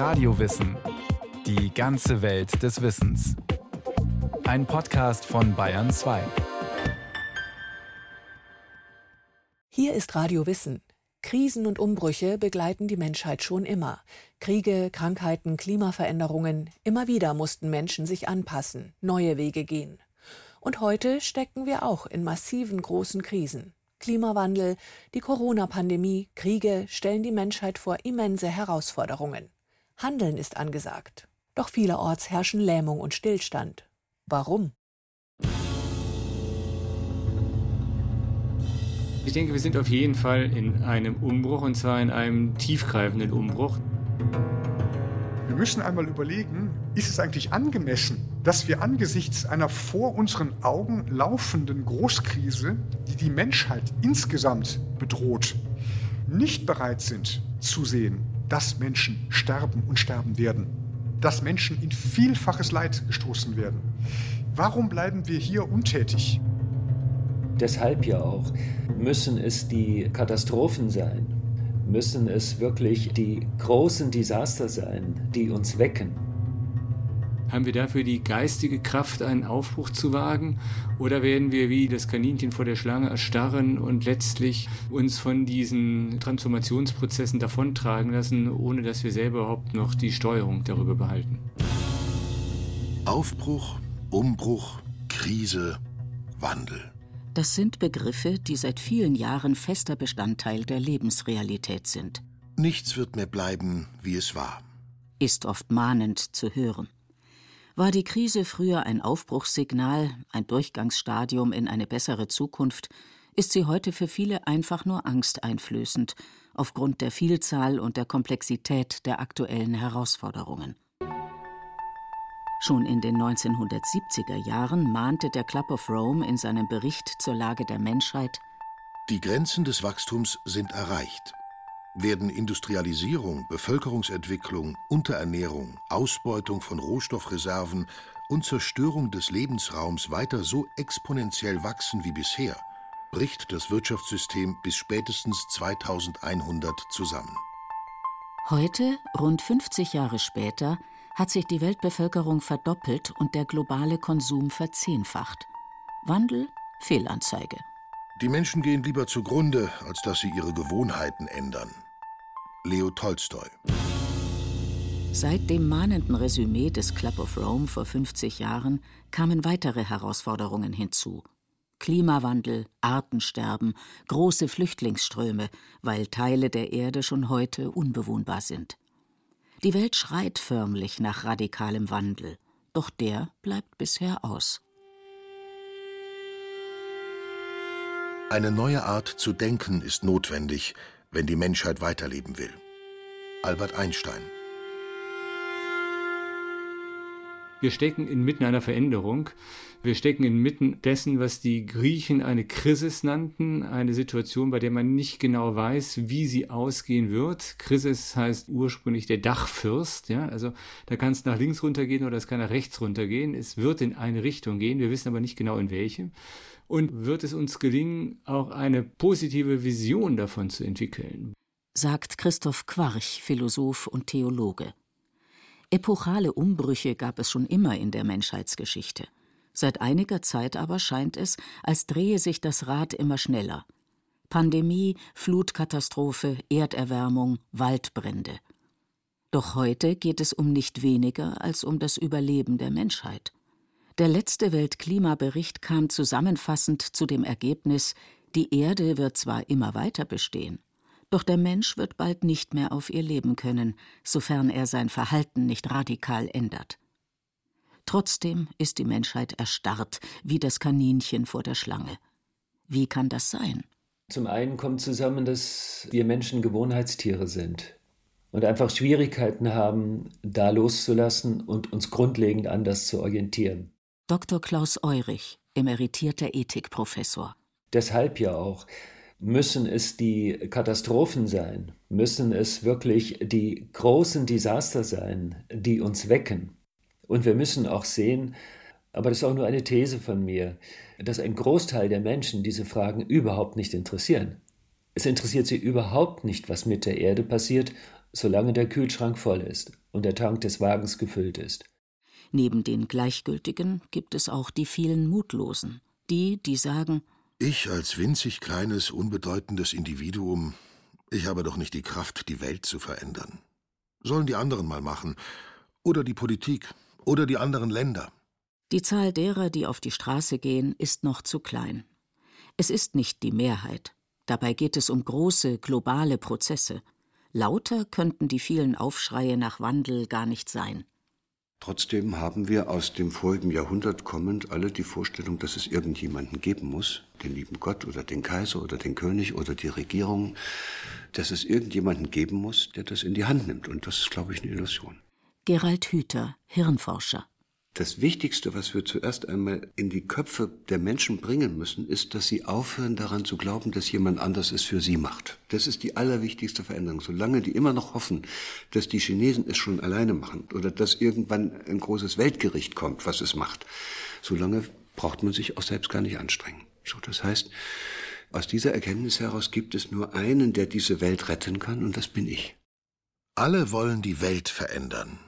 Radiowissen. Die ganze Welt des Wissens. Ein Podcast von Bayern 2. Hier ist Radio Wissen. Krisen und Umbrüche begleiten die Menschheit schon immer. Kriege, Krankheiten, Klimaveränderungen. Immer wieder mussten Menschen sich anpassen, neue Wege gehen. Und heute stecken wir auch in massiven großen Krisen. Klimawandel, die Corona-Pandemie, Kriege stellen die Menschheit vor immense Herausforderungen. Handeln ist angesagt. Doch vielerorts herrschen Lähmung und Stillstand. Warum? Ich denke, wir sind auf jeden Fall in einem Umbruch und zwar in einem tiefgreifenden Umbruch. Wir müssen einmal überlegen, ist es eigentlich angemessen, dass wir angesichts einer vor unseren Augen laufenden Großkrise, die die Menschheit insgesamt bedroht, nicht bereit sind zu sehen, dass Menschen sterben und sterben werden, dass Menschen in vielfaches Leid gestoßen werden. Warum bleiben wir hier untätig? Deshalb ja auch müssen es die Katastrophen sein, müssen es wirklich die großen Desaster sein, die uns wecken. Haben wir dafür die geistige Kraft, einen Aufbruch zu wagen? Oder werden wir wie das Kaninchen vor der Schlange erstarren und letztlich uns von diesen Transformationsprozessen davontragen lassen, ohne dass wir selber überhaupt noch die Steuerung darüber behalten? Aufbruch, Umbruch, Krise, Wandel. Das sind Begriffe, die seit vielen Jahren fester Bestandteil der Lebensrealität sind. Nichts wird mehr bleiben, wie es war. Ist oft mahnend zu hören. War die Krise früher ein Aufbruchssignal, ein Durchgangsstadium in eine bessere Zukunft, ist sie heute für viele einfach nur angsteinflößend, aufgrund der Vielzahl und der Komplexität der aktuellen Herausforderungen. Schon in den 1970er Jahren mahnte der Club of Rome in seinem Bericht zur Lage der Menschheit Die Grenzen des Wachstums sind erreicht. Werden Industrialisierung, Bevölkerungsentwicklung, Unterernährung, Ausbeutung von Rohstoffreserven und Zerstörung des Lebensraums weiter so exponentiell wachsen wie bisher, bricht das Wirtschaftssystem bis spätestens 2100 zusammen. Heute, rund 50 Jahre später, hat sich die Weltbevölkerung verdoppelt und der globale Konsum verzehnfacht. Wandel? Fehlanzeige. Die Menschen gehen lieber zugrunde, als dass sie ihre Gewohnheiten ändern. Leo Tolstoi. Seit dem mahnenden Resümee des Club of Rome vor 50 Jahren kamen weitere Herausforderungen hinzu. Klimawandel, Artensterben, große Flüchtlingsströme, weil Teile der Erde schon heute unbewohnbar sind. Die Welt schreit förmlich nach radikalem Wandel, doch der bleibt bisher aus. Eine neue Art zu denken ist notwendig, wenn die Menschheit weiterleben will. Albert Einstein Wir stecken inmitten einer Veränderung. Wir stecken inmitten dessen, was die Griechen eine Krisis nannten, eine Situation, bei der man nicht genau weiß, wie sie ausgehen wird. Krisis heißt ursprünglich der Dachfürst, ja, also da kann es nach links runtergehen oder es kann nach rechts runtergehen. Es wird in eine Richtung gehen, wir wissen aber nicht genau in welche. Und wird es uns gelingen, auch eine positive Vision davon zu entwickeln? Sagt Christoph Quarch, Philosoph und Theologe. Epochale Umbrüche gab es schon immer in der Menschheitsgeschichte. Seit einiger Zeit aber scheint es, als drehe sich das Rad immer schneller. Pandemie, Flutkatastrophe, Erderwärmung, Waldbrände. Doch heute geht es um nicht weniger als um das Überleben der Menschheit. Der letzte Weltklimabericht kam zusammenfassend zu dem Ergebnis, die Erde wird zwar immer weiter bestehen, doch der Mensch wird bald nicht mehr auf ihr leben können, sofern er sein Verhalten nicht radikal ändert. Trotzdem ist die Menschheit erstarrt, wie das Kaninchen vor der Schlange. Wie kann das sein? Zum einen kommt zusammen, dass wir Menschen Gewohnheitstiere sind und einfach Schwierigkeiten haben, da loszulassen und uns grundlegend anders zu orientieren. Dr. Klaus Eurich, emeritierter Ethikprofessor. Deshalb ja auch, müssen es die Katastrophen sein, müssen es wirklich die großen Desaster sein, die uns wecken. Und wir müssen auch sehen, aber das ist auch nur eine These von mir, dass ein Großteil der Menschen diese Fragen überhaupt nicht interessieren. Es interessiert sie überhaupt nicht, was mit der Erde passiert, solange der Kühlschrank voll ist. und der Tank des Wagens gefüllt ist. Neben den Gleichgültigen gibt es auch die vielen Mutlosen, die, die sagen Ich als winzig kleines, unbedeutendes Individuum, ich habe doch nicht die Kraft, die Welt zu verändern. Sollen die anderen mal machen, oder die Politik, oder die anderen Länder. Die Zahl derer, die auf die Straße gehen, ist noch zu klein. Es ist nicht die Mehrheit. Dabei geht es um große, globale Prozesse. Lauter könnten die vielen Aufschreie nach Wandel gar nicht sein. Trotzdem haben wir aus dem vorigen Jahrhundert kommend alle die Vorstellung, dass es irgendjemanden geben muss, den lieben Gott oder den Kaiser oder den König oder die Regierung, dass es irgendjemanden geben muss, der das in die Hand nimmt. Und das ist, glaube ich, eine Illusion. Gerald Hüther, Hirnforscher. Das Wichtigste, was wir zuerst einmal in die Köpfe der Menschen bringen müssen, ist, dass sie aufhören daran zu glauben, dass jemand anders es für sie macht. Das ist die allerwichtigste Veränderung. Solange die immer noch hoffen, dass die Chinesen es schon alleine machen oder dass irgendwann ein großes Weltgericht kommt, was es macht, solange braucht man sich auch selbst gar nicht anstrengen. So, das heißt, aus dieser Erkenntnis heraus gibt es nur einen, der diese Welt retten kann, und das bin ich. Alle wollen die Welt verändern,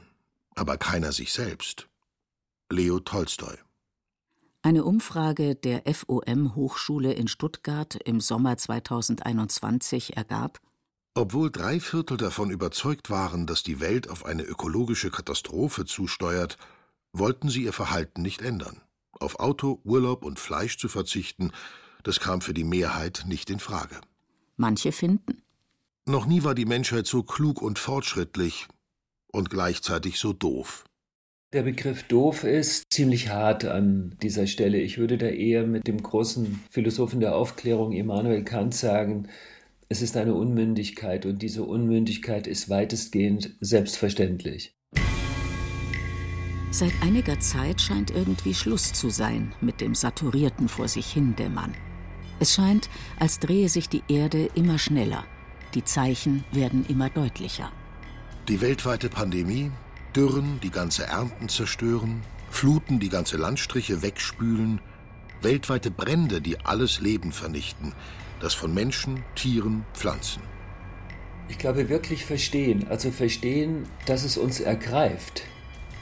aber keiner sich selbst. Leo Tolstoi. Eine Umfrage der FOM Hochschule in Stuttgart im Sommer 2021 ergab, obwohl drei Viertel davon überzeugt waren, dass die Welt auf eine ökologische Katastrophe zusteuert, wollten sie ihr Verhalten nicht ändern. Auf Auto, Urlaub und Fleisch zu verzichten, das kam für die Mehrheit nicht in Frage. Manche finden. Noch nie war die Menschheit so klug und fortschrittlich und gleichzeitig so doof. Der Begriff doof ist ziemlich hart an dieser Stelle. Ich würde da eher mit dem großen Philosophen der Aufklärung Immanuel Kant sagen, es ist eine Unmündigkeit und diese Unmündigkeit ist weitestgehend selbstverständlich. Seit einiger Zeit scheint irgendwie Schluss zu sein mit dem saturierten vor sich hin Dämmern. Es scheint, als drehe sich die Erde immer schneller. Die Zeichen werden immer deutlicher. Die weltweite Pandemie, Dürren, die ganze Ernten zerstören, Fluten, die ganze Landstriche wegspülen, weltweite Brände, die alles Leben vernichten, das von Menschen, Tieren, Pflanzen. Ich glaube, wirklich verstehen, also verstehen, dass es uns ergreift,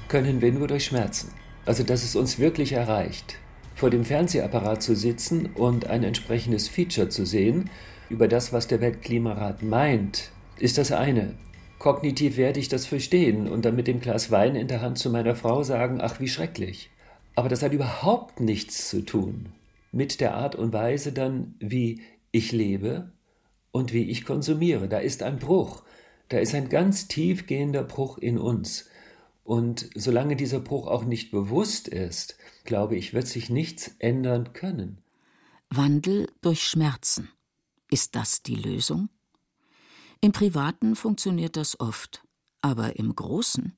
können wir nur durch Schmerzen. Also, dass es uns wirklich erreicht. Vor dem Fernsehapparat zu sitzen und ein entsprechendes Feature zu sehen über das, was der Weltklimarat meint, ist das eine. Kognitiv werde ich das verstehen und dann mit dem Glas Wein in der Hand zu meiner Frau sagen, ach wie schrecklich. Aber das hat überhaupt nichts zu tun mit der Art und Weise dann, wie ich lebe und wie ich konsumiere. Da ist ein Bruch. Da ist ein ganz tiefgehender Bruch in uns. Und solange dieser Bruch auch nicht bewusst ist, glaube ich, wird sich nichts ändern können. Wandel durch Schmerzen. Ist das die Lösung? Im Privaten funktioniert das oft, aber im Großen?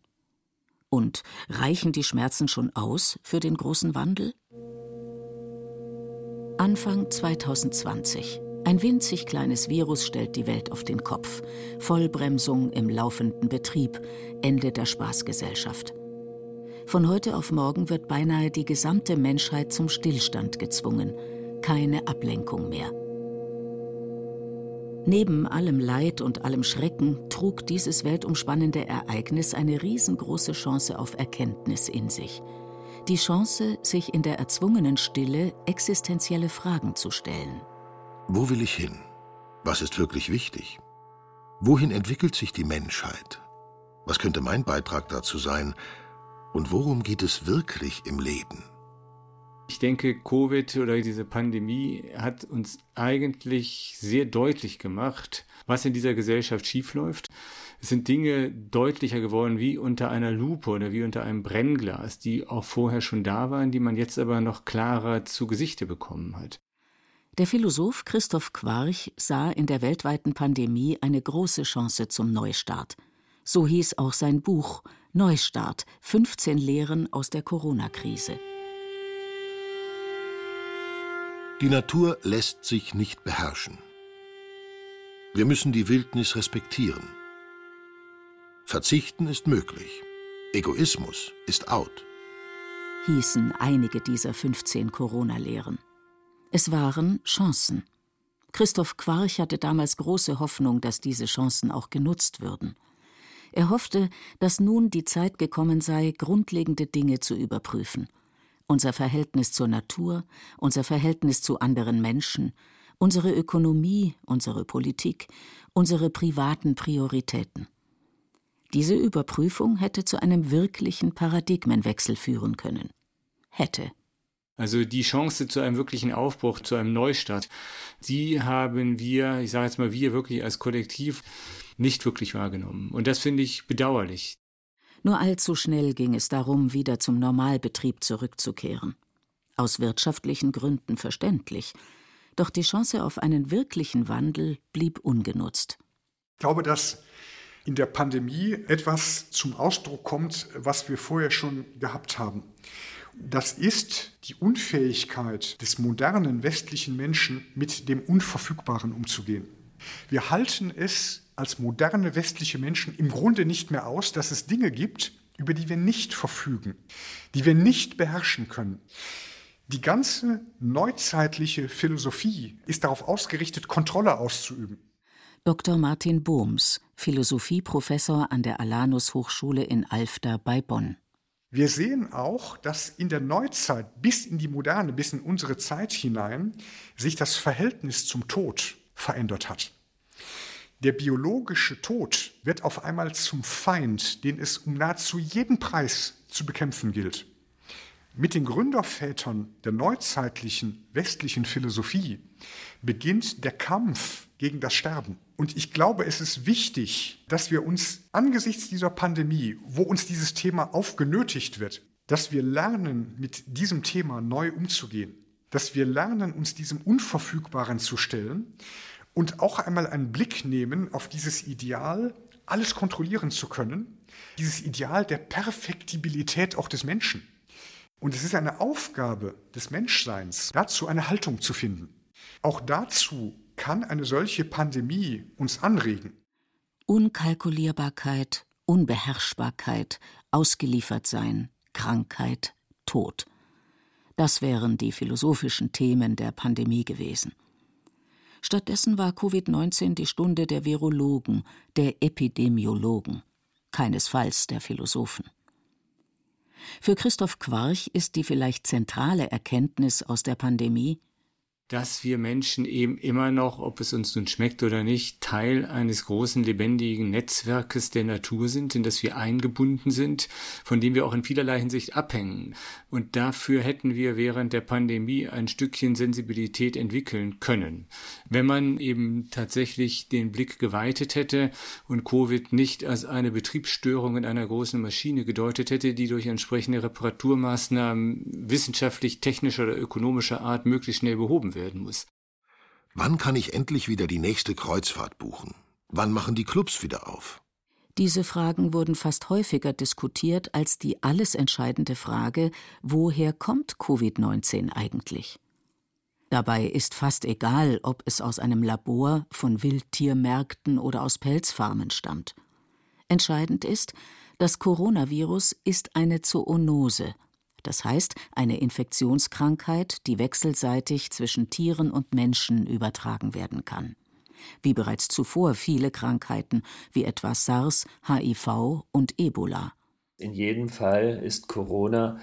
Und reichen die Schmerzen schon aus für den großen Wandel? Anfang 2020. Ein winzig kleines Virus stellt die Welt auf den Kopf. Vollbremsung im laufenden Betrieb, Ende der Spaßgesellschaft. Von heute auf morgen wird beinahe die gesamte Menschheit zum Stillstand gezwungen. Keine Ablenkung mehr. Neben allem Leid und allem Schrecken trug dieses weltumspannende Ereignis eine riesengroße Chance auf Erkenntnis in sich. Die Chance, sich in der erzwungenen Stille existenzielle Fragen zu stellen. Wo will ich hin? Was ist wirklich wichtig? Wohin entwickelt sich die Menschheit? Was könnte mein Beitrag dazu sein? Und worum geht es wirklich im Leben? Ich denke, Covid oder diese Pandemie hat uns eigentlich sehr deutlich gemacht, was in dieser Gesellschaft schiefläuft. Es sind Dinge deutlicher geworden wie unter einer Lupe oder wie unter einem Brennglas, die auch vorher schon da waren, die man jetzt aber noch klarer zu Gesichte bekommen hat. Der Philosoph Christoph Quarch sah in der weltweiten Pandemie eine große Chance zum Neustart. So hieß auch sein Buch Neustart 15 Lehren aus der Corona-Krise. Die Natur lässt sich nicht beherrschen. Wir müssen die Wildnis respektieren. Verzichten ist möglich. Egoismus ist out. Hießen einige dieser 15 Corona-Lehren. Es waren Chancen. Christoph Quarch hatte damals große Hoffnung, dass diese Chancen auch genutzt würden. Er hoffte, dass nun die Zeit gekommen sei, grundlegende Dinge zu überprüfen. Unser Verhältnis zur Natur, unser Verhältnis zu anderen Menschen, unsere Ökonomie, unsere Politik, unsere privaten Prioritäten. Diese Überprüfung hätte zu einem wirklichen Paradigmenwechsel führen können. Hätte. Also die Chance zu einem wirklichen Aufbruch, zu einem Neustart, die haben wir, ich sage jetzt mal wir wirklich als Kollektiv nicht wirklich wahrgenommen. Und das finde ich bedauerlich. Nur allzu schnell ging es darum, wieder zum Normalbetrieb zurückzukehren. Aus wirtschaftlichen Gründen verständlich. Doch die Chance auf einen wirklichen Wandel blieb ungenutzt. Ich glaube, dass in der Pandemie etwas zum Ausdruck kommt, was wir vorher schon gehabt haben. Das ist die Unfähigkeit des modernen westlichen Menschen, mit dem Unverfügbaren umzugehen. Wir halten es als moderne westliche Menschen im Grunde nicht mehr aus, dass es Dinge gibt, über die wir nicht verfügen, die wir nicht beherrschen können. Die ganze neuzeitliche Philosophie ist darauf ausgerichtet, Kontrolle auszuüben. Dr. Martin Bohms, Philosophieprofessor an der Alanus Hochschule in Alfter bei Bonn. Wir sehen auch, dass in der Neuzeit bis in die Moderne, bis in unsere Zeit hinein sich das Verhältnis zum Tod verändert hat. Der biologische Tod wird auf einmal zum Feind, den es um nahezu jeden Preis zu bekämpfen gilt. Mit den Gründervätern der neuzeitlichen westlichen Philosophie beginnt der Kampf gegen das Sterben. Und ich glaube, es ist wichtig, dass wir uns angesichts dieser Pandemie, wo uns dieses Thema aufgenötigt wird, dass wir lernen, mit diesem Thema neu umzugehen, dass wir lernen, uns diesem Unverfügbaren zu stellen und auch einmal einen Blick nehmen auf dieses Ideal, alles kontrollieren zu können, dieses Ideal der Perfektibilität auch des Menschen. Und es ist eine Aufgabe des Menschseins, dazu eine Haltung zu finden. Auch dazu kann eine solche Pandemie uns anregen. Unkalkulierbarkeit, Unbeherrschbarkeit, ausgeliefert sein, Krankheit, Tod. Das wären die philosophischen Themen der Pandemie gewesen. Stattdessen war Covid-19 die Stunde der Virologen, der Epidemiologen, keinesfalls der Philosophen. Für Christoph Quarch ist die vielleicht zentrale Erkenntnis aus der Pandemie, dass wir Menschen eben immer noch, ob es uns nun schmeckt oder nicht, Teil eines großen lebendigen Netzwerkes der Natur sind, in das wir eingebunden sind, von dem wir auch in vielerlei Hinsicht abhängen. Und dafür hätten wir während der Pandemie ein Stückchen Sensibilität entwickeln können. Wenn man eben tatsächlich den Blick geweitet hätte und Covid nicht als eine Betriebsstörung in einer großen Maschine gedeutet hätte, die durch entsprechende Reparaturmaßnahmen wissenschaftlich, technischer oder ökonomischer Art möglichst schnell behoben wird werden muss. Wann kann ich endlich wieder die nächste Kreuzfahrt buchen? Wann machen die Clubs wieder auf? Diese Fragen wurden fast häufiger diskutiert als die alles entscheidende Frage, woher kommt Covid-19 eigentlich? Dabei ist fast egal, ob es aus einem Labor, von Wildtiermärkten oder aus Pelzfarmen stammt. Entscheidend ist, das Coronavirus ist eine Zoonose, das heißt eine Infektionskrankheit, die wechselseitig zwischen Tieren und Menschen übertragen werden kann. Wie bereits zuvor viele Krankheiten, wie etwa SARS, HIV und Ebola. In jedem Fall ist Corona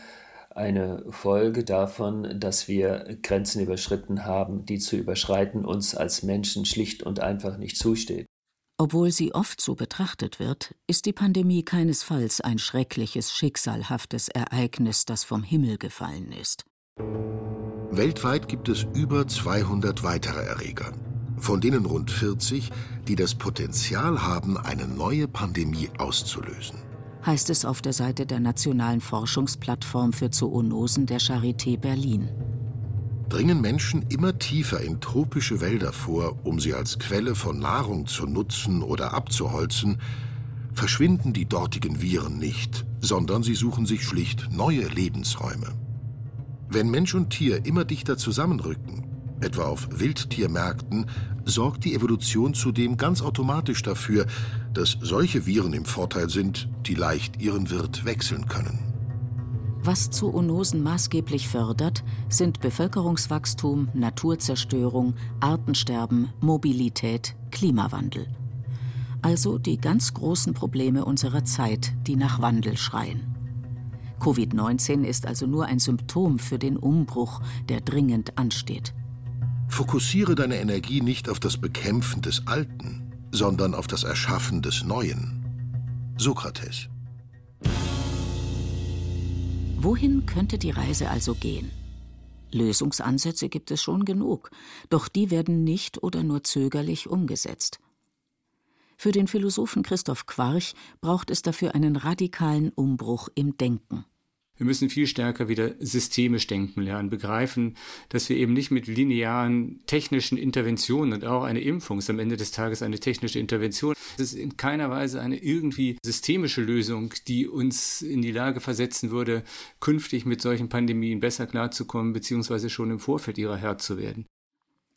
eine Folge davon, dass wir Grenzen überschritten haben, die zu überschreiten uns als Menschen schlicht und einfach nicht zusteht. Obwohl sie oft so betrachtet wird, ist die Pandemie keinesfalls ein schreckliches, schicksalhaftes Ereignis, das vom Himmel gefallen ist. Weltweit gibt es über 200 weitere Erreger, von denen rund 40, die das Potenzial haben, eine neue Pandemie auszulösen. Heißt es auf der Seite der Nationalen Forschungsplattform für Zoonosen der Charité Berlin dringen Menschen immer tiefer in tropische Wälder vor, um sie als Quelle von Nahrung zu nutzen oder abzuholzen, verschwinden die dortigen Viren nicht, sondern sie suchen sich schlicht neue Lebensräume. Wenn Mensch und Tier immer dichter zusammenrücken, etwa auf Wildtiermärkten, sorgt die Evolution zudem ganz automatisch dafür, dass solche Viren im Vorteil sind, die leicht ihren Wirt wechseln können. Was Zoonosen maßgeblich fördert, sind Bevölkerungswachstum, Naturzerstörung, Artensterben, Mobilität, Klimawandel. also die ganz großen Probleme unserer Zeit, die nach Wandel schreien. Covid-19 ist also nur ein Symptom für den Umbruch, der dringend ansteht. Fokussiere deine Energie nicht auf das Bekämpfen des Alten, sondern auf das Erschaffen des Neuen. Sokrates. Wohin könnte die Reise also gehen? Lösungsansätze gibt es schon genug, doch die werden nicht oder nur zögerlich umgesetzt. Für den Philosophen Christoph Quarch braucht es dafür einen radikalen Umbruch im Denken. Wir müssen viel stärker wieder systemisch denken lernen, begreifen, dass wir eben nicht mit linearen technischen Interventionen und auch eine Impfung ist am Ende des Tages eine technische Intervention. Es ist in keiner Weise eine irgendwie systemische Lösung, die uns in die Lage versetzen würde, künftig mit solchen Pandemien besser klarzukommen, beziehungsweise schon im Vorfeld ihrer Herr zu werden.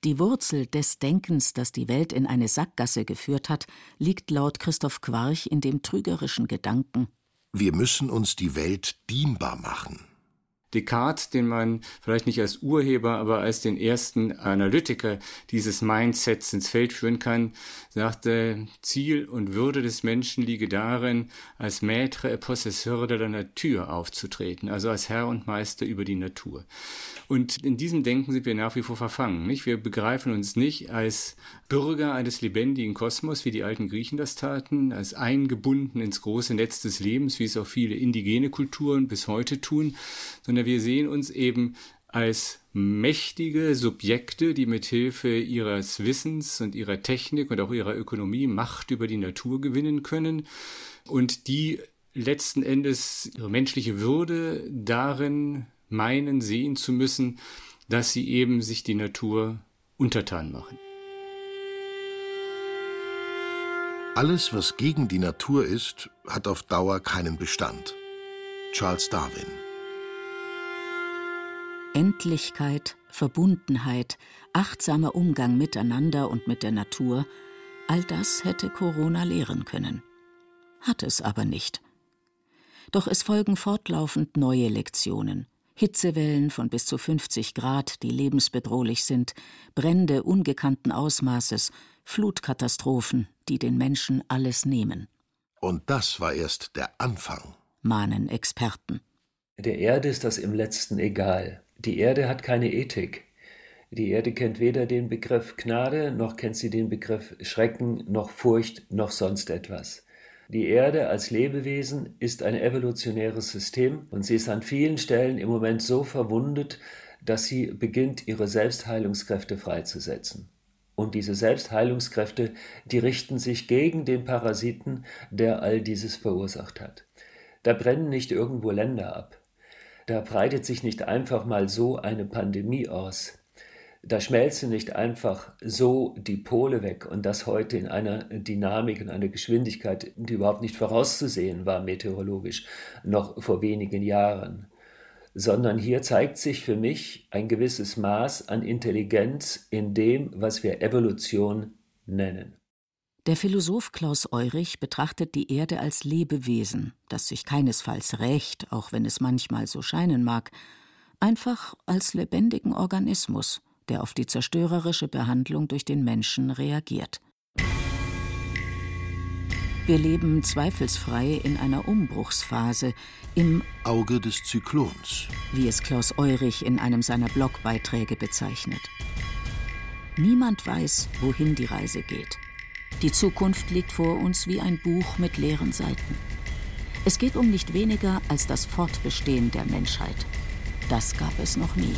Die Wurzel des Denkens, das die Welt in eine Sackgasse geführt hat, liegt laut Christoph Quarch in dem trügerischen Gedanken, wir müssen uns die Welt dienbar machen. Descartes, den man vielleicht nicht als Urheber, aber als den ersten Analytiker dieses Mindsets ins Feld führen kann, sagte, Ziel und Würde des Menschen liege darin, als Maître et Possesseur de la Nature aufzutreten, also als Herr und Meister über die Natur. Und in diesem Denken sind wir nach wie vor verfangen. Nicht? Wir begreifen uns nicht als Bürger eines lebendigen Kosmos, wie die alten Griechen das taten, als eingebunden ins große Netz des Lebens, wie es auch viele indigene Kulturen bis heute tun, sondern wir sehen uns eben als mächtige Subjekte, die mit Hilfe ihres Wissens und ihrer Technik und auch ihrer Ökonomie Macht über die Natur gewinnen können und die letzten Endes ihre menschliche Würde darin meinen, sehen zu müssen, dass sie eben sich die Natur untertan machen. Alles, was gegen die Natur ist, hat auf Dauer keinen Bestand. Charles Darwin Endlichkeit, Verbundenheit, achtsamer Umgang miteinander und mit der Natur, all das hätte Corona lehren können. Hat es aber nicht. Doch es folgen fortlaufend neue Lektionen. Hitzewellen von bis zu 50 Grad, die lebensbedrohlich sind, Brände ungekannten Ausmaßes, Flutkatastrophen, die den Menschen alles nehmen. Und das war erst der Anfang, mahnen Experten. Der Erde ist das im letzten egal. Die Erde hat keine Ethik. Die Erde kennt weder den Begriff Gnade, noch kennt sie den Begriff Schrecken, noch Furcht, noch sonst etwas. Die Erde als Lebewesen ist ein evolutionäres System und sie ist an vielen Stellen im Moment so verwundet, dass sie beginnt, ihre Selbstheilungskräfte freizusetzen. Und diese Selbstheilungskräfte, die richten sich gegen den Parasiten, der all dieses verursacht hat. Da brennen nicht irgendwo Länder ab. Da breitet sich nicht einfach mal so eine Pandemie aus. Da schmelzen nicht einfach so die Pole weg und das heute in einer Dynamik und einer Geschwindigkeit, die überhaupt nicht vorauszusehen war meteorologisch, noch vor wenigen Jahren. Sondern hier zeigt sich für mich ein gewisses Maß an Intelligenz in dem, was wir Evolution nennen. Der Philosoph Klaus Eurich betrachtet die Erde als Lebewesen, das sich keinesfalls rächt, auch wenn es manchmal so scheinen mag, einfach als lebendigen Organismus, der auf die zerstörerische Behandlung durch den Menschen reagiert. Wir leben zweifelsfrei in einer Umbruchsphase, im Auge des Zyklons, wie es Klaus Eurich in einem seiner Blogbeiträge bezeichnet. Niemand weiß, wohin die Reise geht. Die Zukunft liegt vor uns wie ein Buch mit leeren Seiten. Es geht um nicht weniger als das Fortbestehen der Menschheit. Das gab es noch nie.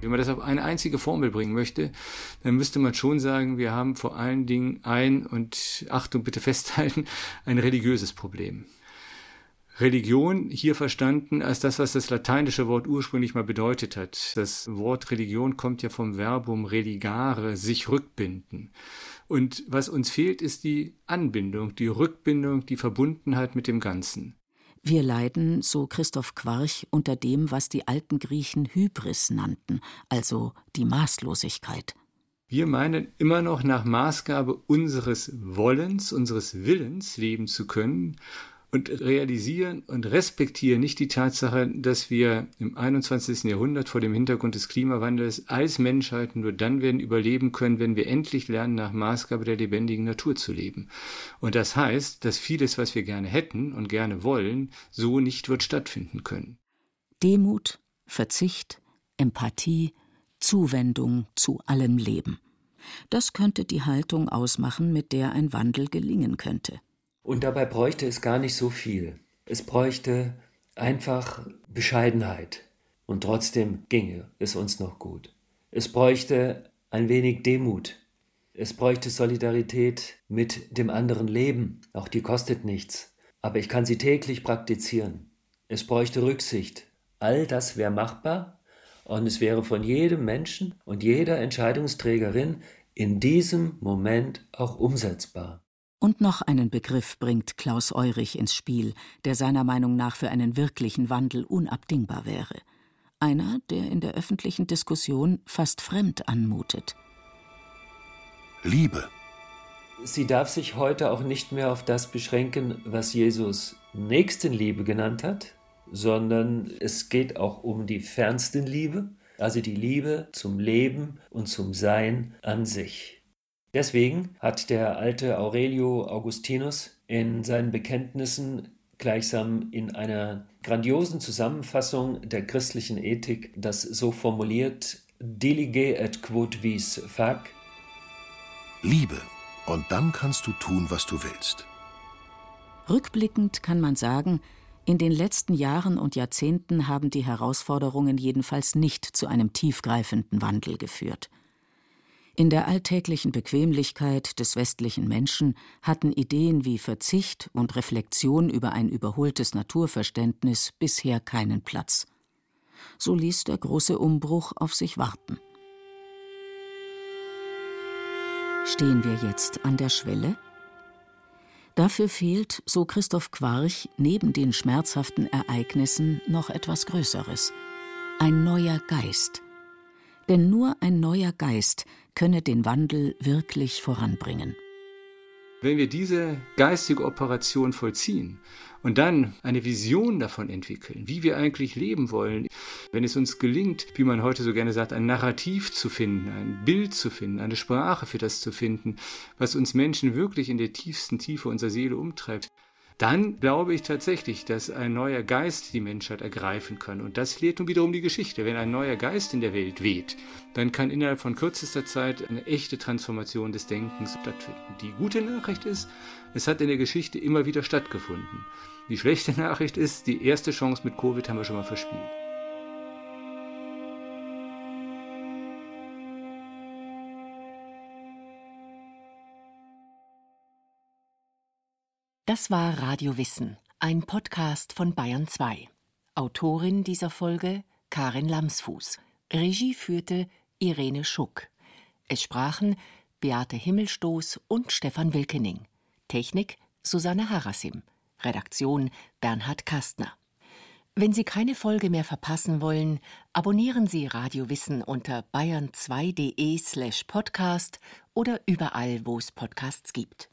Wenn man das auf eine einzige Formel bringen möchte, dann müsste man schon sagen, wir haben vor allen Dingen ein, und Achtung bitte festhalten, ein religiöses Problem. Religion hier verstanden als das, was das lateinische Wort ursprünglich mal bedeutet hat. Das Wort Religion kommt ja vom Verbum religare, sich rückbinden. Und was uns fehlt, ist die Anbindung, die Rückbindung, die Verbundenheit mit dem Ganzen. Wir leiden, so Christoph Quarch, unter dem, was die alten Griechen Hybris nannten, also die Maßlosigkeit. Wir meinen immer noch nach Maßgabe unseres Wollens, unseres Willens leben zu können und realisieren und respektieren nicht die Tatsache, dass wir im 21. Jahrhundert vor dem Hintergrund des Klimawandels als Menschheit nur dann werden überleben können, wenn wir endlich lernen, nach Maßgabe der lebendigen Natur zu leben. Und das heißt, dass vieles, was wir gerne hätten und gerne wollen, so nicht wird stattfinden können. Demut, Verzicht, Empathie, Zuwendung zu allem Leben. Das könnte die Haltung ausmachen, mit der ein Wandel gelingen könnte. Und dabei bräuchte es gar nicht so viel. Es bräuchte einfach Bescheidenheit. Und trotzdem ginge es uns noch gut. Es bräuchte ein wenig Demut. Es bräuchte Solidarität mit dem anderen Leben. Auch die kostet nichts. Aber ich kann sie täglich praktizieren. Es bräuchte Rücksicht. All das wäre machbar und es wäre von jedem Menschen und jeder Entscheidungsträgerin in diesem Moment auch umsetzbar. Und noch einen Begriff bringt Klaus Eurich ins Spiel, der seiner Meinung nach für einen wirklichen Wandel unabdingbar wäre. Einer, der in der öffentlichen Diskussion fast fremd anmutet. Liebe. Sie darf sich heute auch nicht mehr auf das beschränken, was Jesus Nächstenliebe genannt hat, sondern es geht auch um die Fernstenliebe, also die Liebe zum Leben und zum Sein an sich. Deswegen hat der alte Aurelio Augustinus in seinen Bekenntnissen gleichsam in einer grandiosen Zusammenfassung der christlichen Ethik das so formuliert: Dilige et quod vis fac. Liebe, und dann kannst du tun, was du willst. Rückblickend kann man sagen, in den letzten Jahren und Jahrzehnten haben die Herausforderungen jedenfalls nicht zu einem tiefgreifenden Wandel geführt. In der alltäglichen Bequemlichkeit des westlichen Menschen hatten Ideen wie Verzicht und Reflexion über ein überholtes Naturverständnis bisher keinen Platz. So ließ der große Umbruch auf sich warten. Stehen wir jetzt an der Schwelle? Dafür fehlt, so Christoph Quarch, neben den schmerzhaften Ereignissen noch etwas Größeres. Ein neuer Geist – denn nur ein neuer Geist könne den Wandel wirklich voranbringen. Wenn wir diese geistige Operation vollziehen und dann eine Vision davon entwickeln, wie wir eigentlich leben wollen, wenn es uns gelingt, wie man heute so gerne sagt, ein Narrativ zu finden, ein Bild zu finden, eine Sprache für das zu finden, was uns Menschen wirklich in der tiefsten Tiefe unserer Seele umtreibt, dann glaube ich tatsächlich, dass ein neuer Geist die Menschheit ergreifen kann. Und das lehrt nun wiederum die Geschichte. Wenn ein neuer Geist in der Welt weht, dann kann innerhalb von kürzester Zeit eine echte Transformation des Denkens stattfinden. Die gute Nachricht ist, es hat in der Geschichte immer wieder stattgefunden. Die schlechte Nachricht ist, die erste Chance mit Covid haben wir schon mal verspielt. Das war Radio Wissen, ein Podcast von Bayern 2. Autorin dieser Folge Karin Lamsfuß. Regie führte Irene Schuck. Es sprachen Beate Himmelstoß und Stefan Wilkening. Technik Susanne Harasim. Redaktion Bernhard Kastner. Wenn Sie keine Folge mehr verpassen wollen, abonnieren Sie Radio Wissen unter bayern2.de slash podcast oder überall, wo es Podcasts gibt.